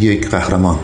یک قهرمان.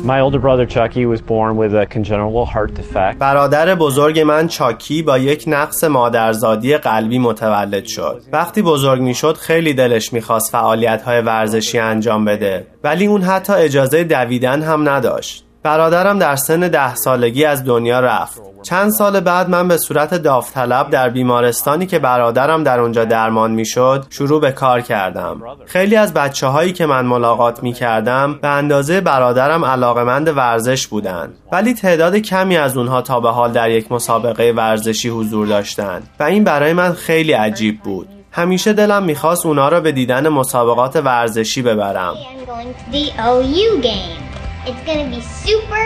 My older brother Chucky was born with a congenital heart defect. برادر بزرگ من چاکی با یک نقص مادرزادی قلبی متولد شد. وقتی بزرگ می‌شد خیلی دلش می‌خواست فعالیت های ورزشی انجام بده ولی اون حتی اجازه دویدن هم نداشت. برادرم در سن ده سالگی از دنیا رفت. چند سال بعد من به صورت داوطلب در بیمارستانی که برادرم در اونجا درمان می‌شد شروع به کار کردم. خیلی از بچه هایی که من ملاقات می کردم به اندازه برادرم علاقمند ورزش بودند ولی تعداد کمی از اونها تا به حال در یک مسابقه ورزشی حضور داشتند و این برای من خیلی عجیب بود. همیشه دلم می‌خواست اونا را به دیدن مسابقات ورزشی ببرم. It's gonna be super,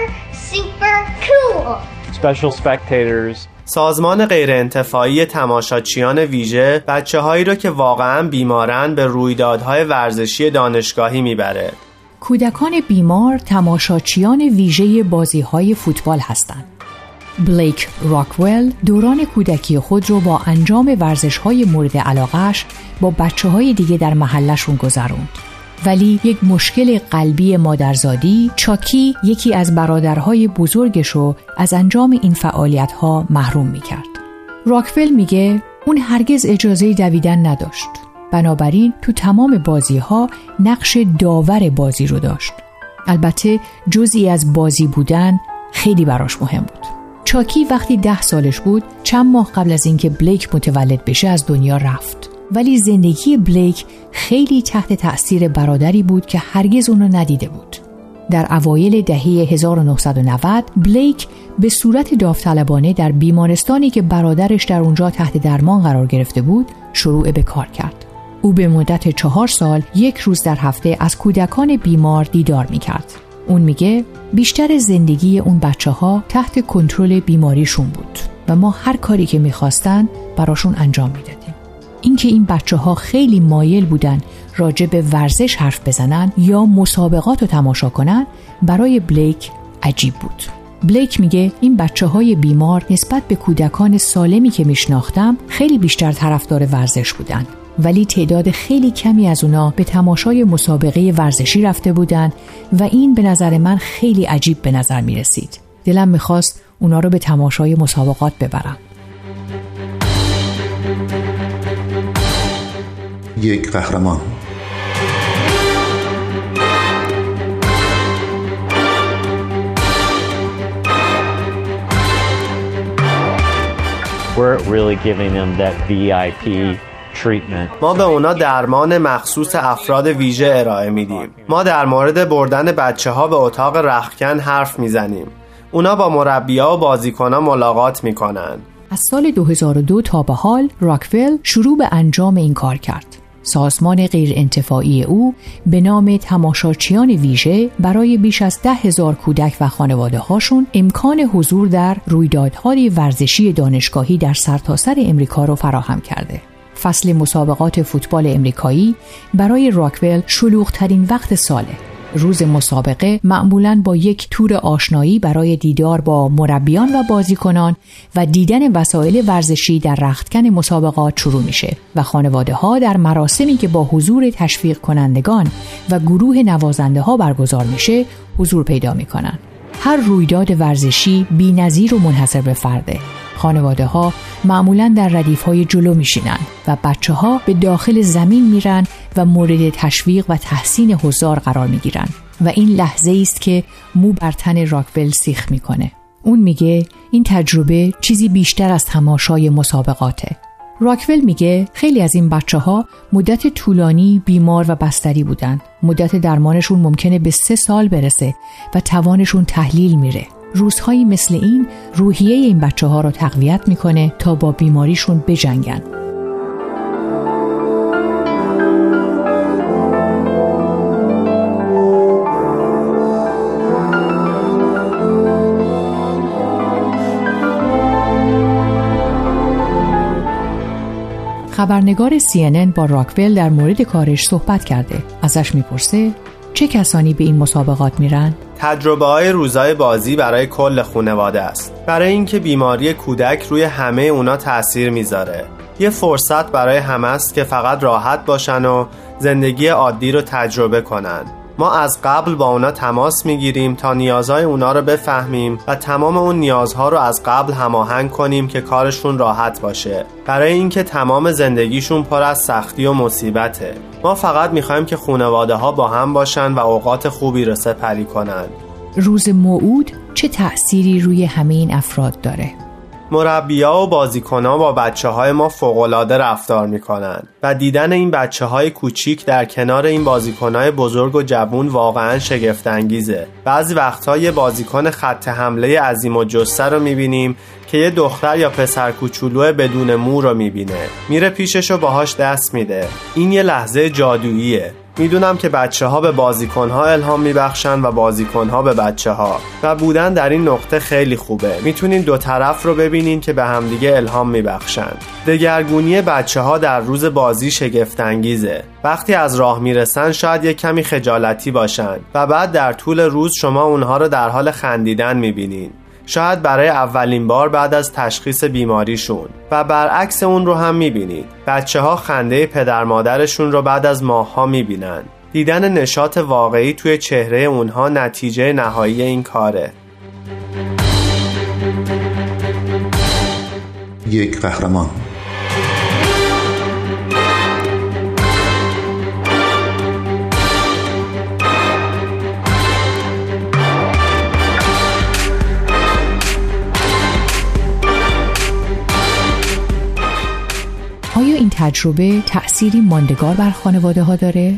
super cool. Special spectators. سازمان غیرانتفاعی تماشاچیان ویژه بچه هایی را که واقعا بیمارن به رویدادهای ورزشی دانشگاهی می‌بره کودکان بیمار تماشاچیان ویژه بازی های فوتبال هستند. بلیک راکول دوران کودکی خود را با انجام ورزش های مورد علاقش با بچه های دیگه در محلشون گذروند. ولی یک مشکل قلبی مادرزادی چاکی یکی از برادرهای بزرگش رو از انجام این فعالیت ها محروم می کرد. راکفل میگه اون هرگز اجازه دویدن نداشت. بنابراین تو تمام بازی ها نقش داور بازی رو داشت. البته جزئی از بازی بودن خیلی براش مهم بود. چاکی وقتی ده سالش بود چند ماه قبل از اینکه بلیک متولد بشه از دنیا رفت. ولی زندگی بلیک خیلی تحت تأثیر برادری بود که هرگز اونو ندیده بود. در اوایل دهه 1990 بلیک به صورت داوطلبانه در بیمارستانی که برادرش در اونجا تحت درمان قرار گرفته بود شروع به کار کرد. او به مدت چهار سال یک روز در هفته از کودکان بیمار دیدار می کرد. اون میگه بیشتر زندگی اون بچه ها تحت کنترل بیماریشون بود و ما هر کاری که می‌خواستن براشون انجام می‌دادیم. اینکه این بچه ها خیلی مایل بودن راجع به ورزش حرف بزنن یا مسابقات رو تماشا کنن برای بلیک عجیب بود بلیک میگه این بچه های بیمار نسبت به کودکان سالمی که میشناختم خیلی بیشتر طرفدار ورزش بودن ولی تعداد خیلی کمی از اونا به تماشای مسابقه ورزشی رفته بودن و این به نظر من خیلی عجیب به نظر می رسید. دلم می‌خواست اونا رو به تماشای مسابقات ببرم. یک قهرمان. We're really giving them that VIP ما به اونا درمان مخصوص افراد ویژه ارائه میدیم. ما در مورد بردن بچه ها به اتاق رخکن حرف می‌زنیم. اونا با مربیا و بازیکنها ملاقات می‌کنن. از سال 2002 تا به حال راکفل شروع به انجام این کار کرد. سازمان غیر انتفاعی او به نام تماشاچیان ویژه برای بیش از ده هزار کودک و خانواده هاشون امکان حضور در رویدادهای ورزشی دانشگاهی در سرتاسر سر امریکا را فراهم کرده. فصل مسابقات فوتبال امریکایی برای راکول شلوغترین وقت ساله روز مسابقه معمولا با یک تور آشنایی برای دیدار با مربیان و بازیکنان و دیدن وسایل ورزشی در رختکن مسابقات شروع میشه و خانواده ها در مراسمی که با حضور تشویق کنندگان و گروه نوازنده ها برگزار میشه حضور پیدا می‌کنن. هر رویداد ورزشی نظیر و منحصر به فرده. خانواده ها معمولا در ردیف های جلو میشینن و بچه ها به داخل زمین میرن و مورد تشویق و تحسین حضار قرار می‌گیرن. و این لحظه است که مو بر تن راکول سیخ می‌کنه. اون میگه این تجربه چیزی بیشتر از تماشای مسابقاته. راکول میگه خیلی از این بچه ها مدت طولانی بیمار و بستری بودن. مدت درمانشون ممکنه به سه سال برسه و توانشون تحلیل میره. روزهایی مثل این روحیه این بچه ها را تقویت می‌کنه تا با بیماریشون بجنگن. خبرنگار CNN با راکول در مورد کارش صحبت کرده. ازش می‌پرسه چه کسانی به این مسابقات میرن؟ تجربه های روزای بازی برای کل خانواده است. برای اینکه بیماری کودک روی همه اونا تاثیر می‌ذاره. یه فرصت برای همه است که فقط راحت باشن و زندگی عادی رو تجربه کنن. ما از قبل با اونا تماس می‌گیریم تا نیازهای اونا رو بفهمیم و تمام اون نیازها رو از قبل هماهنگ کنیم که کارشون راحت باشه. برای اینکه تمام زندگیشون پر از سختی و مصیبته. ما فقط می‌خوایم که خانواده ها با هم باشن و اوقات خوبی رو سپری کنن. روز موعود چه تأثیری روی همه این افراد داره؟ مربیا و بازیکنها با بچه های ما فوقالعاده رفتار می‌کنن و دیدن این بچه های کوچیک در کنار این بازیکن های بزرگ و جوون واقعا شگفت انگیزه بعضی وقتها یه بازیکن خط حمله عظیم و جسته رو می‌بینیم که یه دختر یا پسر کوچولو بدون مو رو می‌بینه. میره پیشش و باهاش دست میده. این یه لحظه جادوییه. می‌دونم که بچه ها به بازیکن ها الهام میبخشن و بازیکن ها به بچه ها و بودن در این نقطه خیلی خوبه. می‌تونین دو طرف رو ببینین که به همدیگه الهام میبخشن. دگرگونی بچه ها در روز بازی شگفتانگیزه. وقتی از راه می‌رسن شاید یک کمی خجالتی باشن و بعد در طول روز شما اونها رو در حال خندیدن می‌بینین. شاید برای اولین بار بعد از تشخیص بیماریشون. و برعکس اون رو هم می‌بینید. بچه ها خنده پدر مادرشون رو بعد از ماه ها می‌بینن. دیدن نشاط واقعی توی چهره اونها نتیجه نهایی این کاره. یک قهرمان. تجربه تأثیری ماندگار بر خانواده ها داره؟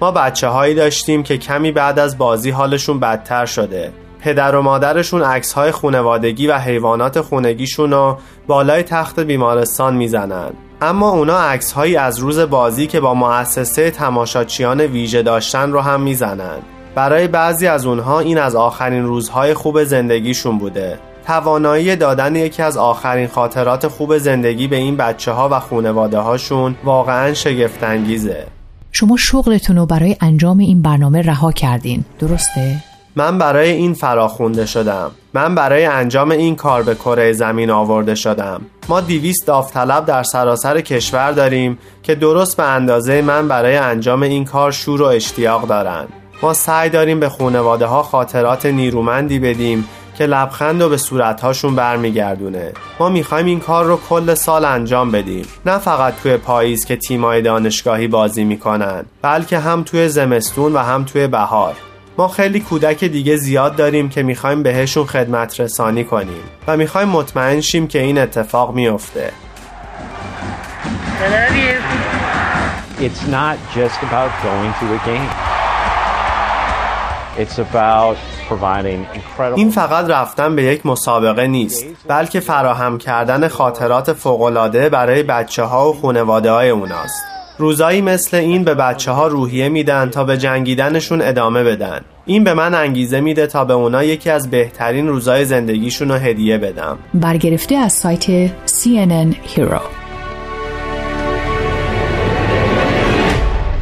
ما بچه هایی داشتیم که کمی بعد از بازی حالشون بدتر شده. پدر و مادرشون عکس های خونوادگی و حیوانات خونگیشون رو بالای تخت بیمارستان می‌زنن. اما اونا عکس هایی از روز بازی که با مؤسسه تماشاچیان ویژه داشتن رو هم می‌زنن. برای بعضی از اونها این از آخرین روزهای خوب زندگیشون بوده. توانایی دادن یکی از آخرین خاطرات خوب زندگی به این بچه ها و خونواده هاشون واقعا شگفتانگیزه. شما شغلتون رو برای انجام این برنامه رها کردین. درسته؟ من برای این فراخونده شدم. من برای انجام این کار به کره زمین آورده شدم. ما دیویست داوطلب در سراسر کشور داریم که درست به اندازه من برای انجام این کار شور و اشتیاق دارند ما سعی داریم به خونواده ها خاطرات نیرومندی بدیم که لبخند و به صورتهاشون برمیگردونه. ما می‌خوایم این کار رو کل سال انجام بدیم. نه فقط توی پاییز که تیمای دانشگاهی بازی می‌کنن بلکه هم توی زمستون و هم توی بهار. ما خیلی کودک دیگه زیاد داریم که می‌خوایم بهشون خدمت رسانی کنیم و می‌خوایم مطمئن شیم که این اتفاق میفته It's not just about going to a game. It's about این فقط رفتن به یک مسابقه نیست بلکه فراهم کردن خاطرات فوقالعاده برای بچه ها و خانواده های اوناست. روزایی مثل این به بچه ها روحیه میدن تا به جنگیدنشون ادامه بدن. این به من انگیزه میده تا به اونا یکی از بهترین روزای زندگیشون رو هدیه بدم. برگرفته از سایت CNN Hero.